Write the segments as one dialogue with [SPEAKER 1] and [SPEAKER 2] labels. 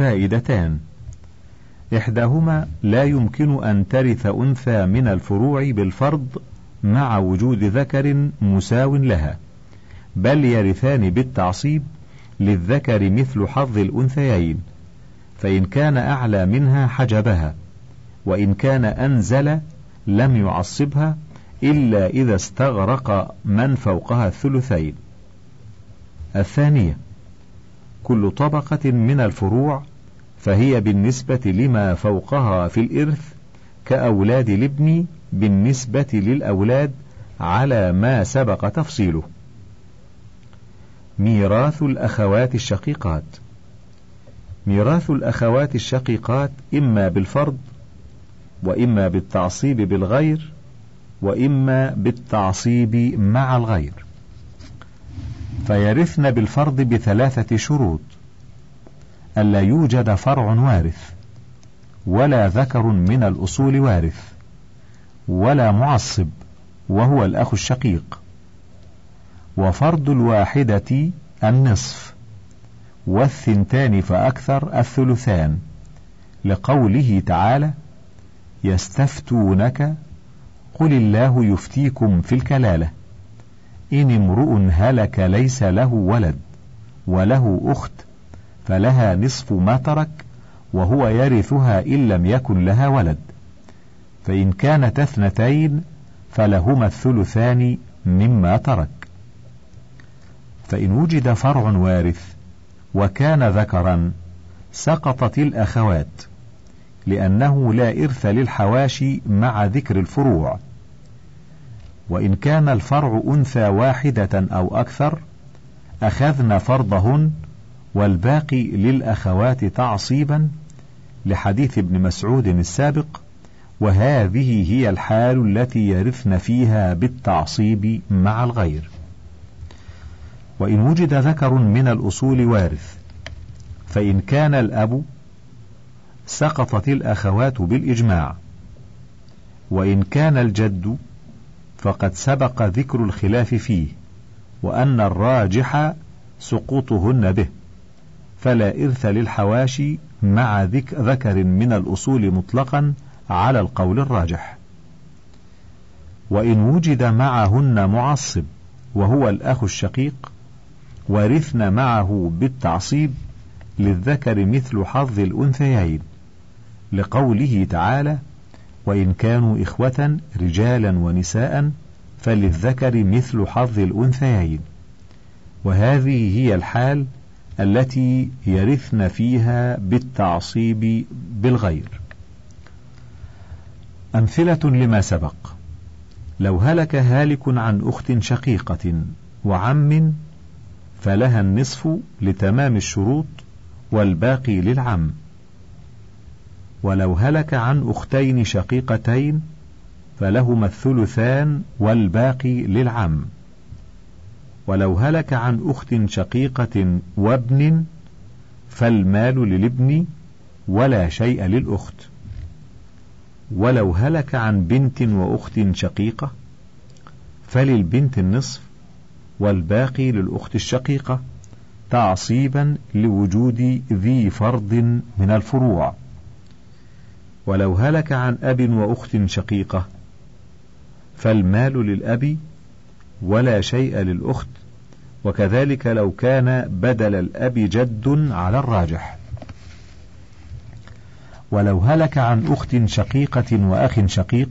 [SPEAKER 1] فائدتان. إحداهما لا يمكن أن ترث أنثى من الفروع بالفرض مع وجود ذكر مساو لها بل يرثان بالتعصيب للذكر مثل حظ الأنثيين فإن كان أعلى منها حجبها وإن كان أنزل لم يعصبها إلا إذا استغرق من فوقها الثلثين. الثانية كل طبقة من الفروع فهي بالنسبة لما فوقها في الإرث كأولاد الابن بالنسبة للأولاد على ما سبق تفصيله. ميراث الأخوات الشقيقات. ميراث الأخوات الشقيقات إما بالفرض وإما بالتعصيب بالغير وإما بالتعصيب مع الغير. فيرثن بالفرض بثلاثة شروط. ألا يوجد فرع وارث ولا ذكر من الأصول وارث ولا معصب وهو الأخ الشقيق. وفرض الواحدة النصف والثنتان فأكثر الثلثان. لقوله تعالى يستفتونك قل الله يفتيكم في الكلالة. إن امرؤ هلك ليس له ولد وله أخت فلها نصف ما ترك وهو يرثها إن لم يكن لها ولد. فإن كانت اثنتين فلهما الثلثان مما ترك. فإن وجد فرع وارث وكان ذكرا سقطت الأخوات لأنه لا إرث للحواشي مع ذكر الفروع. وإن كان الفرع أنثى واحدة أو أكثر أخذن فرضهن والباقي للأخوات تعصيبا لحديث ابن مسعود السابق وهذه هي الحال التي يرثن فيها بالتعصيب مع الغير. وإن وجد ذكر من الأصول وارث فإن كان الأب سقطت الأخوات بالإجماع وإن كان الجد فقد سبق ذكر الخلاف فيه وأن الراجح سقوطهن به. فلا إرث للحواشي مع ذكر من الأصول مطلقا على القول الراجح. وإن وجد معهن معصب وهو الأخ الشقيق ورثن معه بالتعصيب للذكر مثل حظ الأنثيين لقوله تعالى وإن كانوا إخوة رجالا ونساء فللذكر مثل حظ الأنثيين وهذه هي الحال التي يرثن فيها بالتعصيب بالغير. أمثلة لما سبق. لو هلك هالك عن أخت شقيقة وعم فلها النصف لتمام الشروط والباقي للعم. ولو هلك عن أختين شقيقتين فلهما الثلثان والباقي للعم. ولو هلك عن أخت شقيقة وابن فالمال للابن ولا شيء للأخت. ولو هلك عن بنت وأخت شقيقة فللبنت النصف والباقي للأخت الشقيقة تعصيبا لوجود ذي فرض من الفروع. ولو هلك عن أب وأخت شقيقة فالمال للأب ولا شيء للأخت وكذلك لو كان بدل الأب جد على الراجح. ولو هلك عن أخت شقيقة وأخ شقيق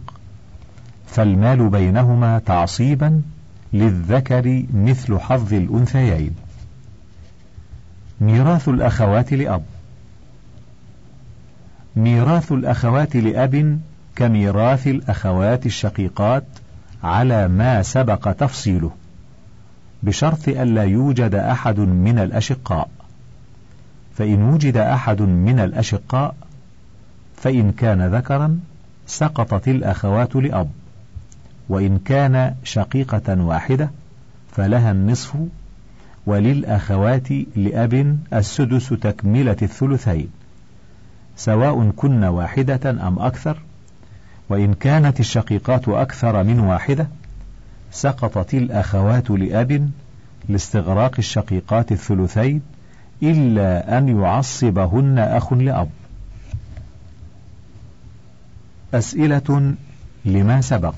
[SPEAKER 1] فالمال بينهما تعصيبا للذكر مثل حظ الأنثيين. ميراث الأخوات لأب. ميراث الأخوات لأب كميراث الأخوات الشقيقات على ما سبق تفصيله. بشرط ألا يوجد أحد من الأشقاء. فإن وجد أحد من الأشقاء فإن كان ذكرا سقطت الأخوات لأب. وإن كان شقيقة واحدة فلها النصف وللأخوات لأب السدس تكملة الثلثين. سواء كن واحدة أم أكثر وإن كانت الشقيقات أكثر من واحدة سقطت الأخوات لأب لاستغراق الشقيقات الثلثين إلا أن يعصبهن أخ لأب. أسئلة لما سبق.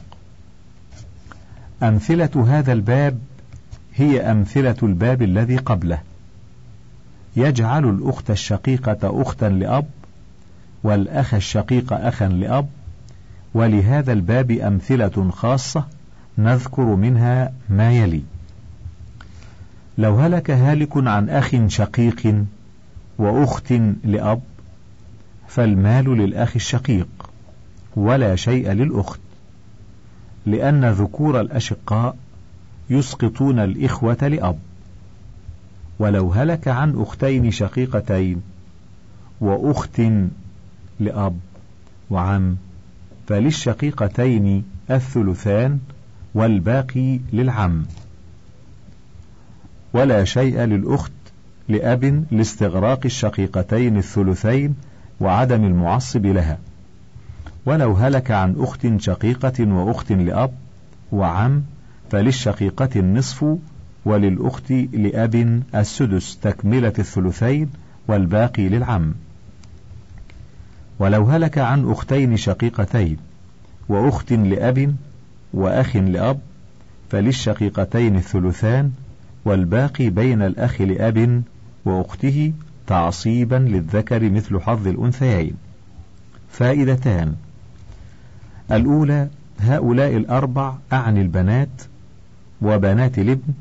[SPEAKER 1] أمثلة هذا الباب هي أمثلة الباب الذي قبله. يجعل الأخت الشقيقة أختا لأب والأخ الشقيق أخا لأب ولهذا الباب أمثلة خاصة نذكر منها ما يلي. لو هلك هالك عن أخ شقيق وأخت لأب فالمال للأخ الشقيق ولا شيء للأخت لأن ذكور الأشقاء يسقطون الإخوة لأب. ولو هلك عن أختين شقيقتين وأخت لأب وعم فللشقيقتين الثلثان والباقي للعم. ولا شيء للأخت لأب لاستغراق الشقيقتين الثلثين وعدم المعصب لها. ولو هلك عن أخت شقيقة وأخت لأب وعم فللشقيقة النصف وللأخت لأب السدس تكملة الثلثين والباقي للعم. ولو هلك عن أختين شقيقتين وأخت لأب وأخ لأب فللشقيقتين الثلثان والباقي بين الأخ لأب وأخته تعصيبا للذكر مثل حظ الأنثيين. فائدتان الأولى هؤلاء الأربع أعني البنات وبنات الابن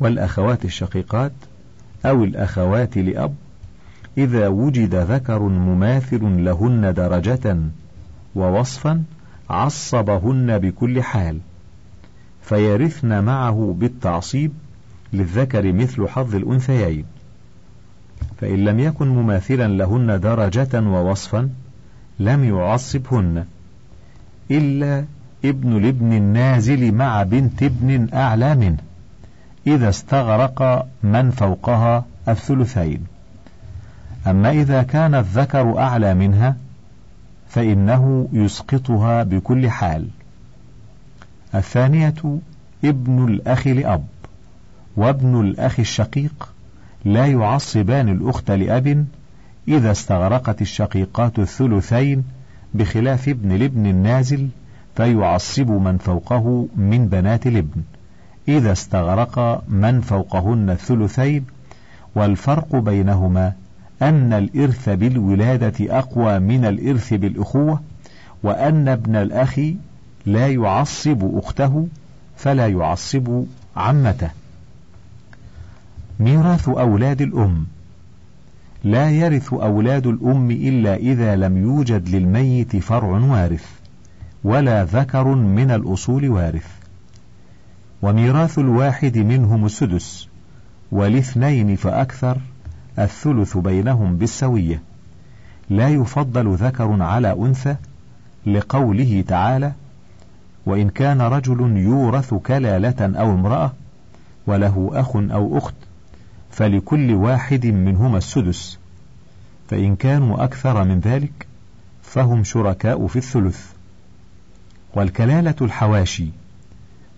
[SPEAKER 1] والأخوات الشقيقات أو الأخوات لأب إذا وجد ذكر مماثل لهن درجة ووصفا عصبهن بكل حال فيرثن معه بالتعصيب للذكر مثل حظ الأنثيين. فإن لم يكن مماثلا لهن درجة ووصفا لم يعصبهن إلا ابن الابن النازل مع بنت ابن أعلى منه إذا استغرق من فوقها الثلثين. أما إذا كان الذكر أعلى منها فإنه يسقطها بكل حال. الثانية ابن الأخ لأب وابن الأخ الشقيق لا يعصبان الأخت لأب إذا استغرقت الشقيقات الثلثين بخلاف ابن الابن النازل فيعصب من فوقه من بنات الابن. إذا استغرق من فوقهن الثلثين والفرق بينهما أن الإرث بالولادة أقوى من الإرث بالأخوة وأن ابن الأخ لا يعصب أخته فلا يعصب عمته. ميراث أولاد الأم. لا يرث أولاد الأم إلا إذا لم يوجد للميت فرع وارث ولا ذكر من الأصول وارث. وميراث الواحد منهم السدس والاثنين فأكثر الثلث بينهم بالسوية. لا يفضل ذكر على أنثى لقوله تعالى وإن كان رجل يورث كلالة أو امرأة وله أخ أو أخت فلكل واحد منهما السدس. فإن كانوا أكثر من ذلك فهم شركاء في الثلث. والكلالة الحواشي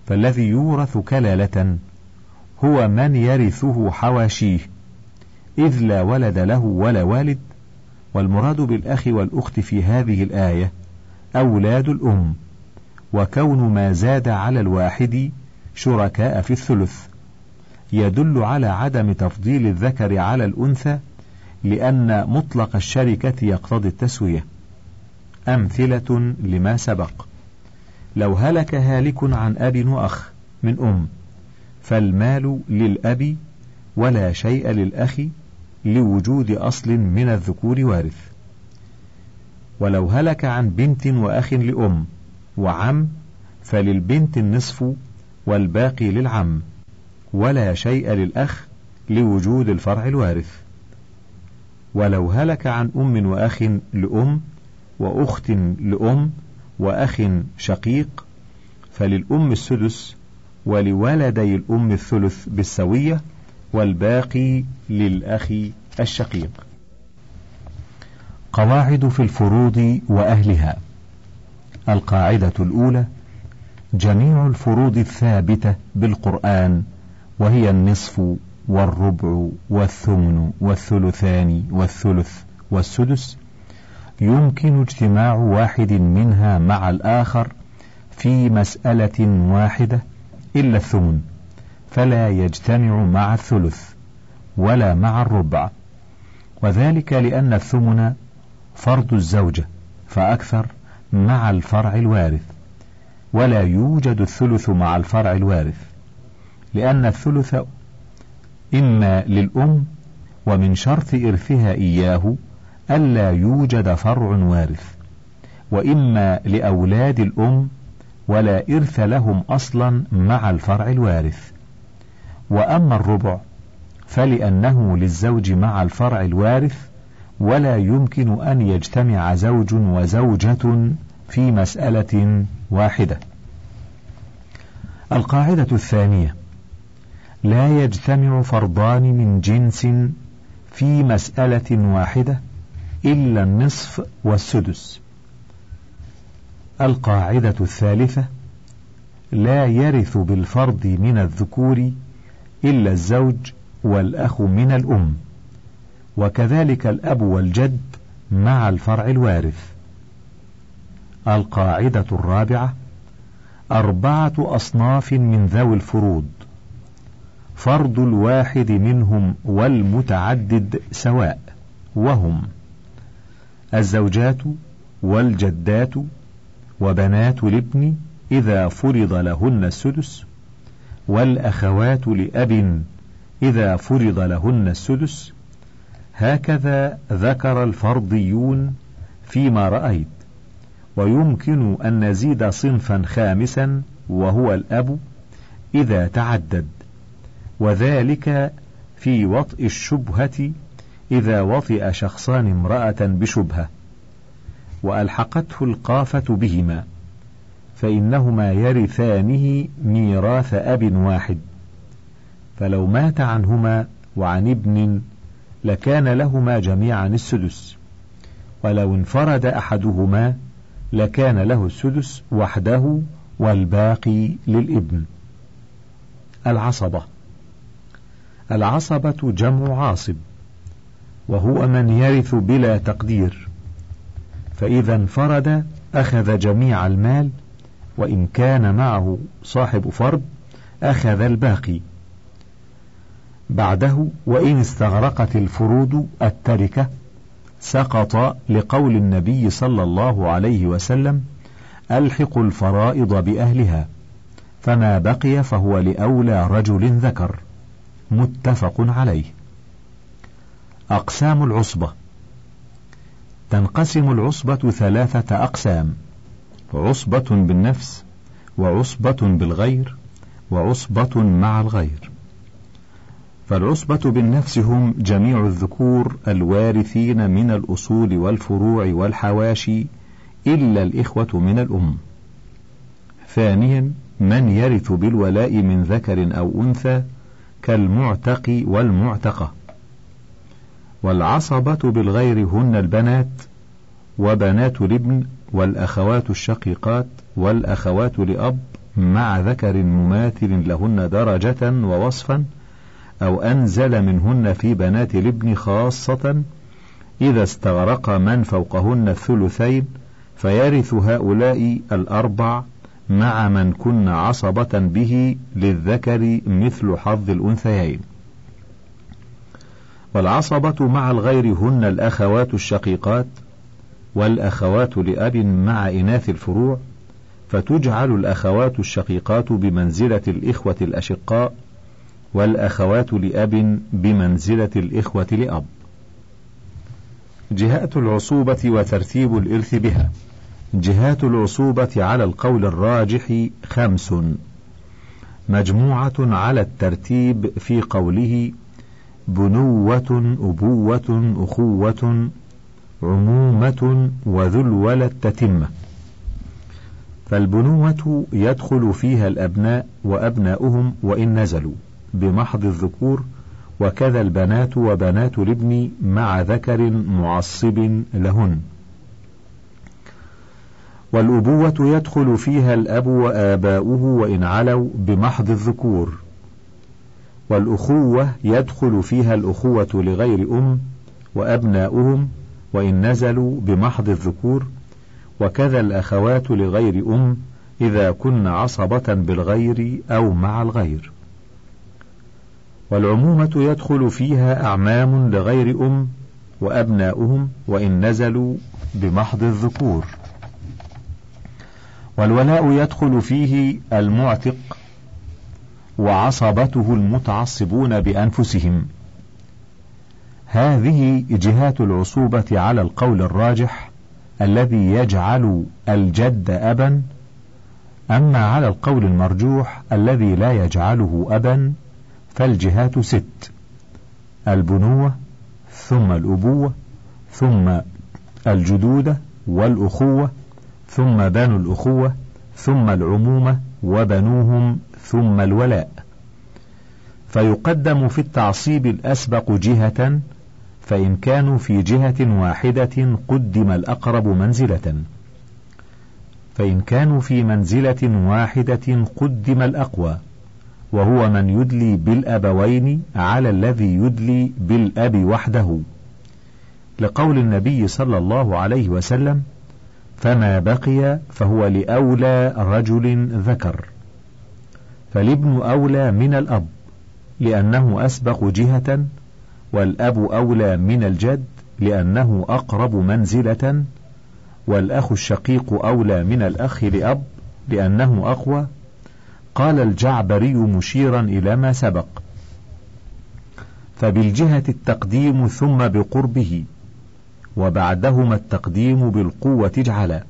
[SPEAKER 1] فالذي يورث كلالة هو من يرثه حواشيه. إذ لا ولد له ولا والد والمراد بالأخ والأخت في هذه الآية أولاد الأم وكون ما زاد على الواحد شركاء في الثلث يدل على عدم تفضيل الذكر على الأنثى لأن مطلق الشركة يقتضي التسوية. أمثلة لما سبق: لو هلك هالك عن أب وأخ من أم، فالمال للأب ولا شيء للأخ لوجود أصل من الذكور وارث. ولو هلك عن بنت وأخ لأم وعم فللبنت النصف والباقي للعم. ولا شيء للأخ لوجود الفرع الوارث ولو هلك عن أم وأخ لأم وأخت لأم وأخ شقيق فللأم السدس ولولدي الأم الثلث بالسوية والباقي للأخ الشقيق. قواعد في الفروض وأهلها. القاعدة الأولى: جميع الفروض الثابتة بالقرآن وهي النصف والربع والثمن والثلثان والثلث والسدس يمكن اجتماع واحد منها مع الآخر في مسألة واحدة إلا الثمن فلا يجتمع مع الثلث ولا مع الربع. وذلك لأن الثمن فرض الزوجة فأكثر مع الفرع الوارث ولا يوجد الثلث مع الفرع الوارث لأن الثلث إما للأم ومن شرط إرثها إياه ألا يوجد فرع وارث وإما لأولاد الأم ولا إرث لهم أصلا مع الفرع الوارث. وأما الربع فلأنه للزوج مع الفرع الوارث ولا يمكن أن يجتمع زوج وزوجة في مسألة واحدة. القاعدة الثانية: لا يجتمع فرضان من جنس في مسألة واحدة إلا النصف والسدس. القاعدة الثالثة: لا يرث بالفرض من الذكور إلا الزوج والأخ من الأم، وكذلك الأب والجد مع الفرع الوارث. القاعدة الرابعة: أربعة أصناف من ذوي الفروض، فرض الواحد منهم والمتعدد سواء، وهم: الزوجات والجدات وبنات الابن إذا فرض لهن السدس، والأخوات لأب إذا فرض لهن السدس هكذا ذكر الفرضيون فيما رأيت. ويمكن أن نزيد صنفا خامسا وهو الأب إذا تعدد. وذلك في وطئ الشبهة إذا وطئ شخصان امرأة بشبهة وألحقته القافة بهما. فإنهما يرثانه ميراث أب واحد. فلو مات عنهما وعن ابن لكان لهما جميعا السدس. ولو انفرد أحدهما لكان له السدس وحده والباقي للابن. العصبة. العصبة جمع عاصب وهو من يرث بلا تقدير. فإذا انفرد أخذ جميع المال وإن كان معه صاحب فرد أخذ الباقي. بعده وإن استغرقت الفروض التركة سقط لقول النبي صلى الله عليه وسلم ألحق الفرائض بأهلها فما بقي فهو لأولى رجل ذكر. متفق عليه. أقسام العصبة. تنقسم العصبة ثلاثة أقسام. عصبة بالنفس وعصبة بالغير وعصبة مع الغير فالعصبة بالنفس هم جميع الذكور الوارثين من الأصول والفروع والحواشي إلا الإخوة من الأم. ثانيا من يرث بالولاء من ذكر أو أنثى كالمعتق والمعتقة. والعصبة بالغير هن البنات وبنات الابن والأخوات الشقيقات والأخوات لأب مع ذكر مماثل لهن درجة ووصفا أو أنزل منهن في بنات الابن خاصة إذا استغرق من فوقهن الثلثين فيرث هؤلاء الأربع مع من كن عصبة به للذكر مثل حظ الأنثيين. والعصبة مع الغير هن الأخوات الشقيقات والأخوات لأب مع إناث الفروع فتجعل الأخوات الشقيقات بمنزلة الإخوة الأشقاء والأخوات لأب بمنزلة الإخوة لأب. جهات العصوبة وترتيب الإرث بها. جهات العصوبة على القول الراجح خمس. مجموعة على الترتيب في قوله بنوة أبوة أخوة عمومة وذو الولد تتمة. فالبنوة يدخل فيها الأبناء وأبناؤهم وإن نزلوا. بمحض الذكور وكذا البنات وبنات الابن مع ذكر معصب لهن والأبوة يدخل فيها الأب وآباؤه وإن علوا بمحض الذكور والأخوة يدخل فيها الأخوة لغير أم وأبناؤهم وإن نزلوا بمحض الذكور وكذا الأخوات لغير أم إذا كن عصبة بالغير أو مع الغير. والعمومة يدخل فيها أعمام لغير أم وأبناؤهم وإن نزلوا بمحض الذكور. والولاء يدخل فيه المعتق وعصبته المتعصبون بأنفسهم. هذه جهات العصوبة على القول الراجح الذي يجعل الجد أبا أما على القول المرجوح الذي لا يجعله أبا فالجهات ست البنوة ثم الأبوة ثم الجدودة والأخوة ثم بنو الأخوة ثم العمومة وبنوهم ثم الولاء. فيقدم في التعصيب الأسبق جهة فإن كانوا في جهة واحدة قدم الأقرب منزلة. فإن كانوا في منزلة واحدة قدم الأقوى وهو من يدلي بالأبوين على الذي يدلي بالأب وحده. لقول النبي صلى الله عليه وسلم فما بقي فهو لأولى رجل ذكر فالابن أولى من الأب لأنه أسبق جهة والأب أولى من الجد لأنه أقرب منزلة والأخ الشقيق أولى من الأخ لأب لأنه أقوى. قال الجعبري مشيرا إلى ما سبق. فبالجهة التقديم ثم بقربه وبعدهما التقديم بالقوة اجعلا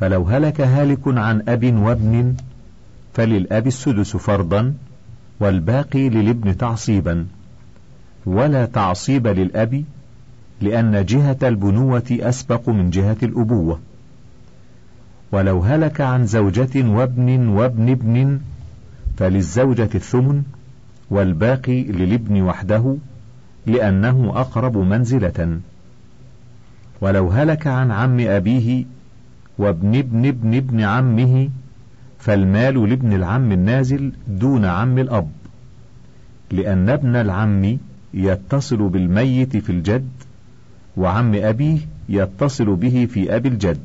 [SPEAKER 1] فلو هلك هالك عن أب وابن فللأب السدس فرضا والباقي للابن تعصيبا. ولا تعصيب للأب لأن جهة البنوة أسبق من جهة الأبوة. ولو هلك عن زوجة وابن وابن ابن فللزوجة الثمن والباقي للابن وحده لأنه أقرب منزلة. ولو هلك عن عم أبيه وابن ابن ابن ابن عمه فالمال لابن العم النازل دون عم الأب لأن ابن العم يتصل بالميت في الجد وعم أبيه يتصل به في أبي الجد.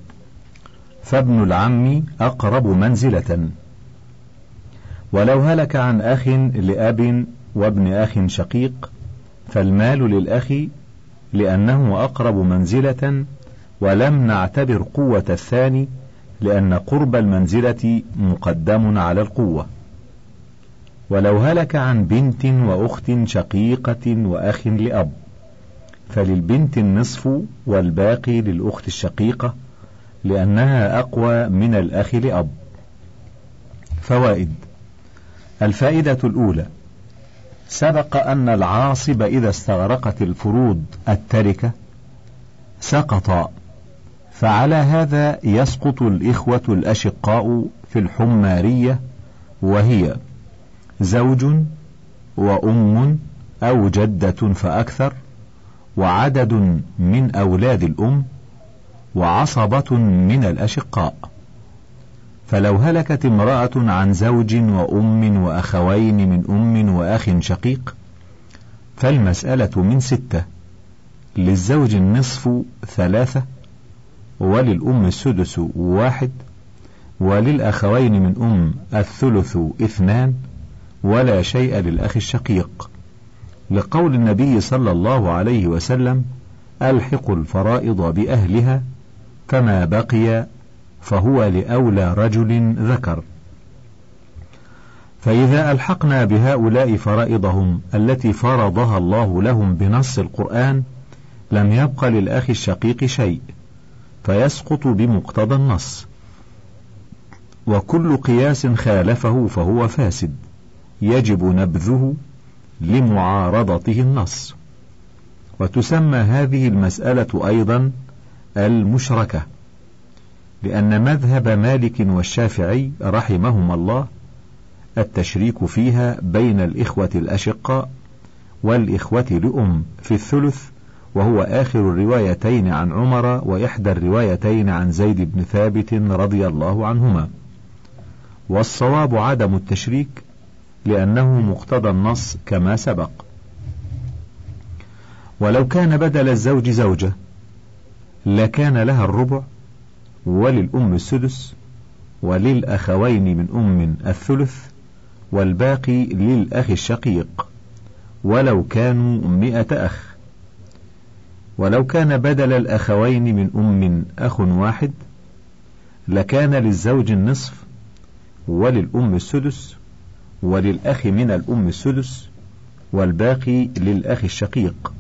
[SPEAKER 1] فابن العم أقرب منزلة. ولو هلك عن أخ لأب وابن أخ شقيق فالمال للأخ لأنه أقرب منزلة ولم نعتبر قوة الثاني لأن قرب المنزلة مقدم على القوة. ولو هلك عن بنت وأخت شقيقة وأخ لأب فللبنت النصف والباقي للأخت الشقيقة لأنها أقوى من الأخ لأب. فوائد الفائدة الأولى سبق أن العاصب إذا استغرقت الفروض التركة سقط فعلى هذا يسقط الإخوة الأشقاء في الحمارية وهي زوج وأم أو جدة فأكثر وعدد من أولاد الأم وعصبة من الأشقاء. فلو هلكت امرأة عن زوج وأم وأخوين من أم وأخ شقيق فالمسألة من ستة. للزوج النصف ثلاثة وللأم السدس واحد وللأخوين من أم الثلث اثنان ولا شيء للأخ الشقيق. لقول النبي صلى الله عليه وسلم ألحقوا الفرائض بأهلها فما بقي فهو لأولى رجل ذكر. فإذا ألحقنا بهؤلاء فرائضهم التي فرضها الله لهم بنص القرآن لم يبق للأخ الشقيق شيء فيسقط بمقتضى النص. وكل قياس خالفه فهو فاسد. يجب نبذه لمعارضته النص. وتسمى هذه المسألة أيضا المشركة لأن مذهب مالك والشافعي رحمهما الله التشريك فيها بين الإخوة الأشقاء والإخوة لأم في الثلث وهو آخر الروايتين عن عمر وإحدى الروايتين عن زيد بن ثابت رضي الله عنهما. والصواب عدم التشريك لأنه مقتضى النص كما سبق. ولو كان بدل الزوج زوجة لكان لها الربع وللأم السدس وللأخوين من أم الثلث والباقي للأخ الشقيق. ولو كانوا مئة أخ. ولو كان بدل الأخوين من أم أخ واحد لكان للزوج النصف وللأم السدس وللأخ من الأم السدس والباقي للأخ الشقيق.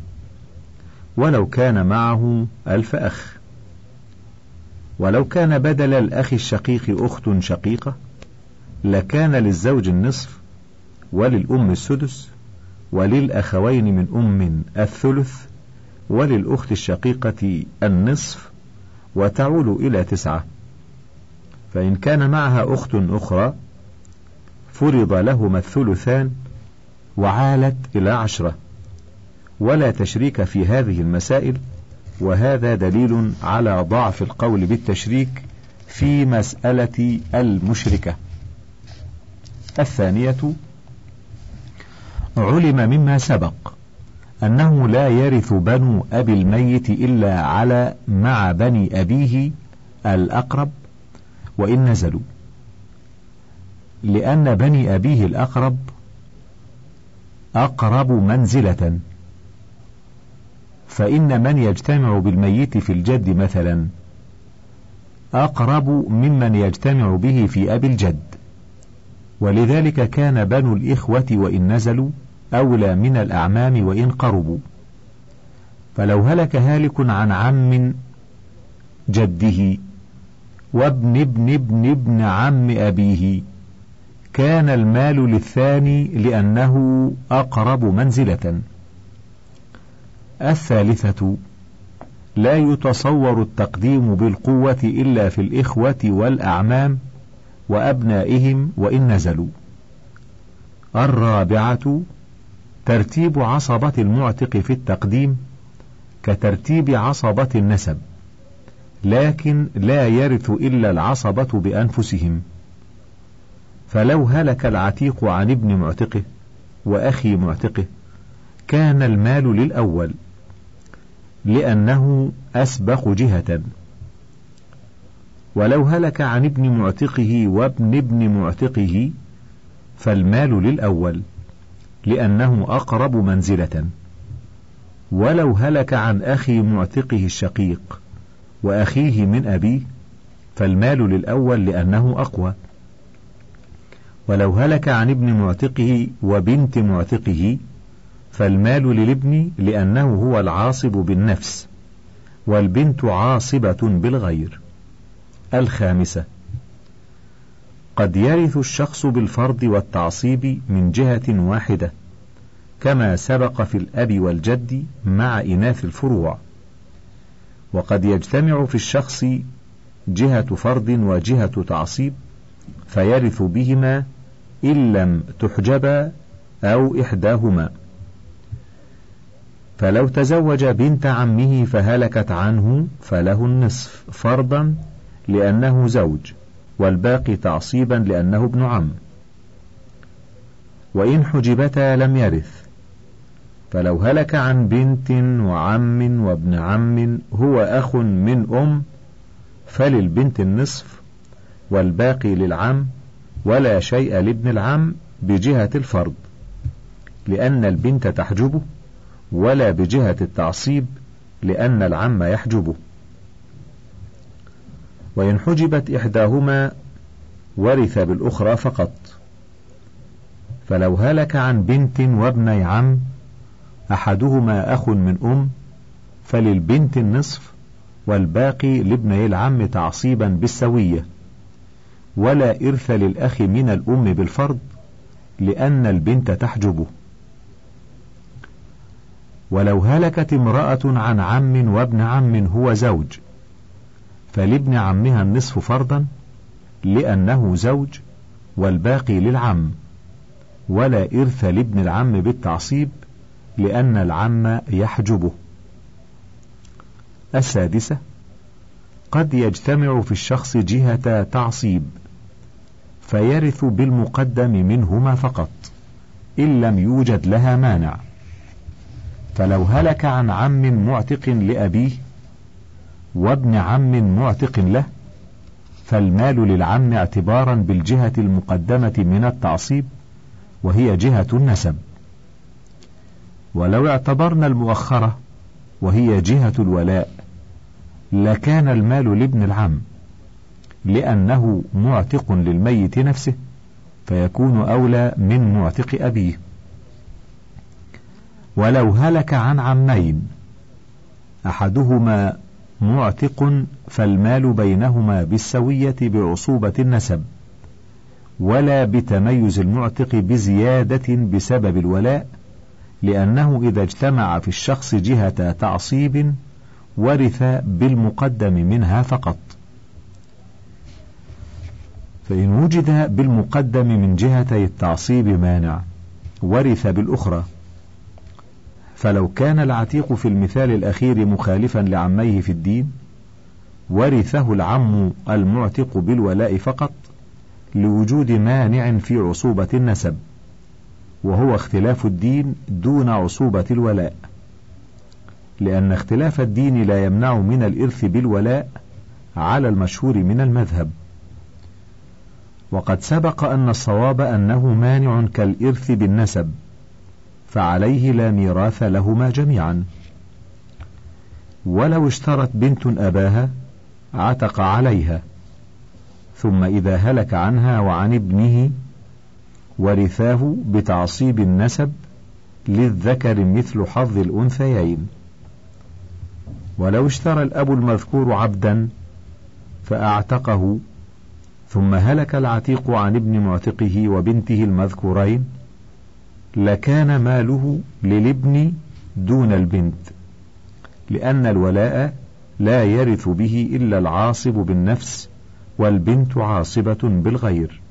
[SPEAKER 1] ولو كان معه ألف أخ. ولو كان بدل الأخ الشقيق أخت شقيقة لكان للزوج النصف وللأم السدس وللأخوين من أم الثلث وللأخت الشقيقة النصف وتعول إلى تسعة. فإن كان معها أخت أخرى فرض لهما الثلثان وعالت إلى عشرة. ولا تشريك في هذه المسائل وهذا دليل على ضعف القول بالتشريك في مسألة المشركة. الثانية علم مما سبق أنه لا يرث بنو أبي الميت إلا على مع بني أبيه الأقرب وإن نزلوا. لأن بني أبيه الأقرب أقرب منزلة. فإن من يجتمع بالميت في الجد مثلا أقرب ممن يجتمع به في أبي الجد. ولذلك كان بنو الإخوة وإن نزلوا أولى من الأعمام وإن قربوا. فلو هلك هالك عن عم جده وابن ابن ابن ابن عم أبيه كان المال للثاني لأنه أقرب منزلة. الثالثة لا يتصور التقديم بالقوة إلا في الإخوة والأعمام وأبنائهم وإن نزلوا. الرابعة ترتيب عصبة المعتق في التقديم كترتيب عصبة النسب لكن لا يرث إلا العصبة بأنفسهم. فلو هلك العتيق عن ابن معتقه وأخي معتقه كان المال للأول لأنه أسبق جهة. ولو هلك عن ابن معتقه وابن ابن معتقه فالمال للأول لأنه أقرب منزلة. ولو هلك عن أخي معتقه الشقيق وأخيه من أبيه فالمال للأول لأنه أقوى. ولو هلك عن ابن معتقه وبنت معتقه فالمال للابن لأنه هو العاصب بالنفس والبنت عاصبة بالغير. الخامسة قد يرث الشخص بالفرض والتعصيب من جهة واحدة كما سبق في الأب والجد مع إناث الفروع. وقد يجتمع في الشخص جهة فرض وجهة تعصيب فيرث بهما إن لم تحجبا أو إحداهما. فلو تزوج بنت عمه فهلكت عنه فله النصف فرضا لأنه زوج والباقي تعصيبا لأنه ابن عم. وإن حجبتا لم يرث. فلو هلك عن بنت وعم وابن عم هو أخ من أم فللبنت النصف والباقي للعم ولا شيء لابن العم بجهة الفرض لأن البنت تحجبه ولا بجهة التعصيب لأن العم يحجبه. وإن حجبت إحداهما ورث بالأخرى فقط. فلو هلك عن بنت وابني عم أحدهما أخ من أم فللبنت النصف والباقي لابني العم تعصيبا بالسوية. ولا إرث للأخ من الأم بالفرض لأن البنت تحجبه ولو هلكت امرأة عن عم وابن عم هو زوج فلابن عمها النصف فرضا لأنه زوج والباقي للعم. ولا إرث لابن العم بالتعصيب لأن العم يحجبه السادسة قد يجتمع في الشخص جهة تعصيب. فيرث بالمقدم منهما فقط إن لم يوجد لها مانع. فلو هلك عن عم معتق لأبيه وابن عم معتق له فالمال للعم اعتبارا بالجهة المقدمة من التعصيب وهي جهة النسب. ولو اعتبرنا المؤخرة وهي جهة الولاء لكان المال لابن العم. لأنه معتق للميت نفسه فيكون أولى من معتق أبيه. ولو هلك عن عمين أحدهما معتق فالمال بينهما بالسوية بعصوبة النسب ولا بتميز المعتق بزيادة بسبب الولاء لأنه إذا اجتمع في الشخص جهة تعصيب ورث بالمقدم منها فقط. فإن وجد بالمقدم من جهتي التعصيب مانع ورث بالأخرى. فلو كان العتيق في المثال الأخير مخالفا لعميه في الدين ورثه العم المعتق بالولاء فقط لوجود مانع في عصوبة النسب وهو اختلاف الدين دون عصوبة الولاء. لأن اختلاف الدين لا يمنع من الإرث بالولاء على المشهور من المذهب. وقد سبق أن الصواب أنه مانع كالإرث بالنسب فعليه لا ميراث لهما جميعا. ولو اشترت بنت أباها عتق عليها ثم إذا هلك عنها وعن ابنه ورثاه بتعصيب النسب للذكر مثل حظ الأنثيين. ولو اشترى الأب المذكور عبدا فأعتقه ثم هلك العتيق عن ابن معتقه وبنته المذكورين لكان ماله للابن دون البنت لأن الولاء لا يرث به إلا العاصب بالنفس والبنت عاصبة بالغير.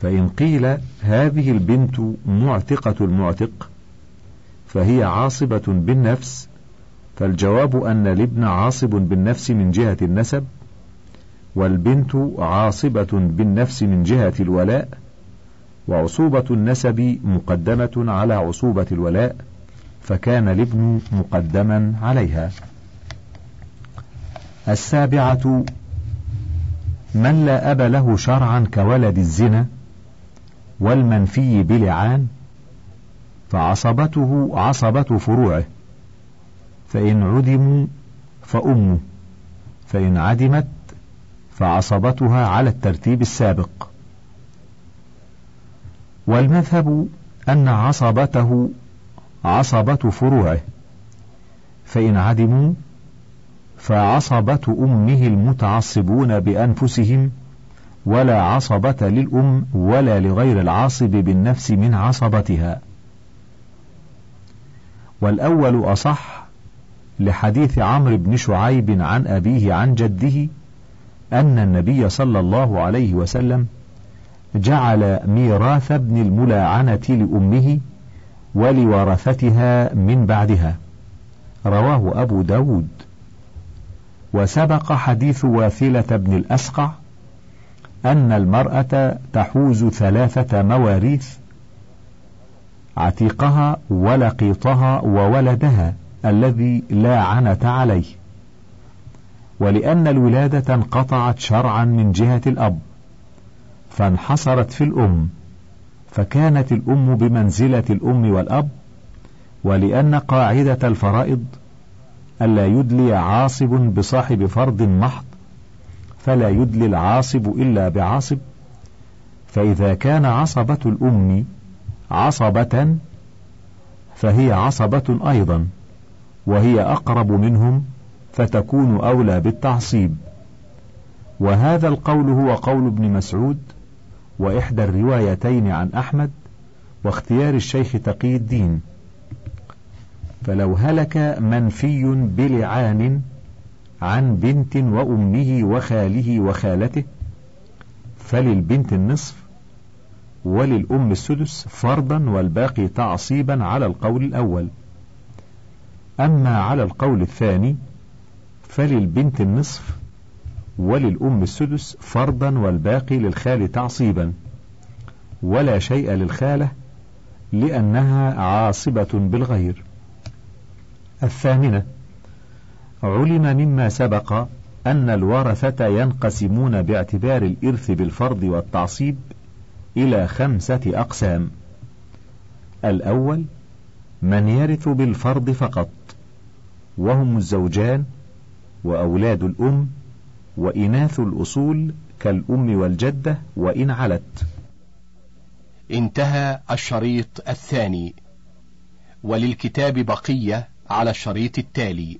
[SPEAKER 1] فإن قيل هذه البنت معتقة المعتق فهي عاصبة بالنفس فالجواب أن الابن عاصب بالنفس من جهة النسب والبنت عاصبة بالنفس من جهة الولاء وعصوبة النسب مقدمة على عصوبة الولاء فكان الابن مقدما عليها. السابعة من لا أب له شرعا كولد الزنا والمنفي بلعان فعصبته عصبة فروعه فإن عدموا فأمه فإن عدمت فعصبتها على الترتيب السابق. والمذهب أن عصبته عصبة فروعه فإن عدموا فعصبة أمه المتعصبون بأنفسهم ولا عصبة للأم ولا لغير العاصب بالنفس من عصبتها. والأول أصح لحديث عمرو بن شعيب عن أبيه عن جده أن النبي صلى الله عليه وسلم جعل ميراث ابن الملاعنة لأمه ولورثتها من بعدها. رواه أبو داود. وسبق حديث واثلة بن الأسقع أن المرأة تحوز ثلاثة مواريث عتيقها ولقيطها وولدها الذي لا عنة عليه. ولأن الولادة انقطعت شرعا من جهة الأب فانحصرت في الأم فكانت الأم بمنزلة الأم والأب ولأن قاعدة الفرائض ألا يدلي عاصب بصاحب فرض محض فلا يدلي العاصب إلا بعاصب فإذا كان عصبة الأم عصبة فهي عصبة أيضا وهي أقرب منهم فتكون أولى بالتعصيب. وهذا القول هو قول ابن مسعود وإحدى الروايتين عن أحمد واختيار الشيخ تقي الدين. فلو هلك منفي بلعان عن بنت وأمه وخاله وخالته فللبنت النصف وللأم السدس فرضا والباقي تعصيبا على القول الأول. أما على القول الثاني فللبنت النصف وللأم السدس فرضا والباقي للخال تعصيبا. ولا شيء للخالة لأنها عاصبة بالغير. الثامنة علم مما سبق أن الورثة ينقسمون باعتبار الإرث بالفرض والتعصيب إلى خمسة أقسام. الأول من يرث بالفرض فقط وهم الزوجان وأولاد الأم وإناث الأصول كالأم والجدة وإن علت.
[SPEAKER 2] انتهى الشريط الثاني. وللكتاب بقية على الشريط التالي.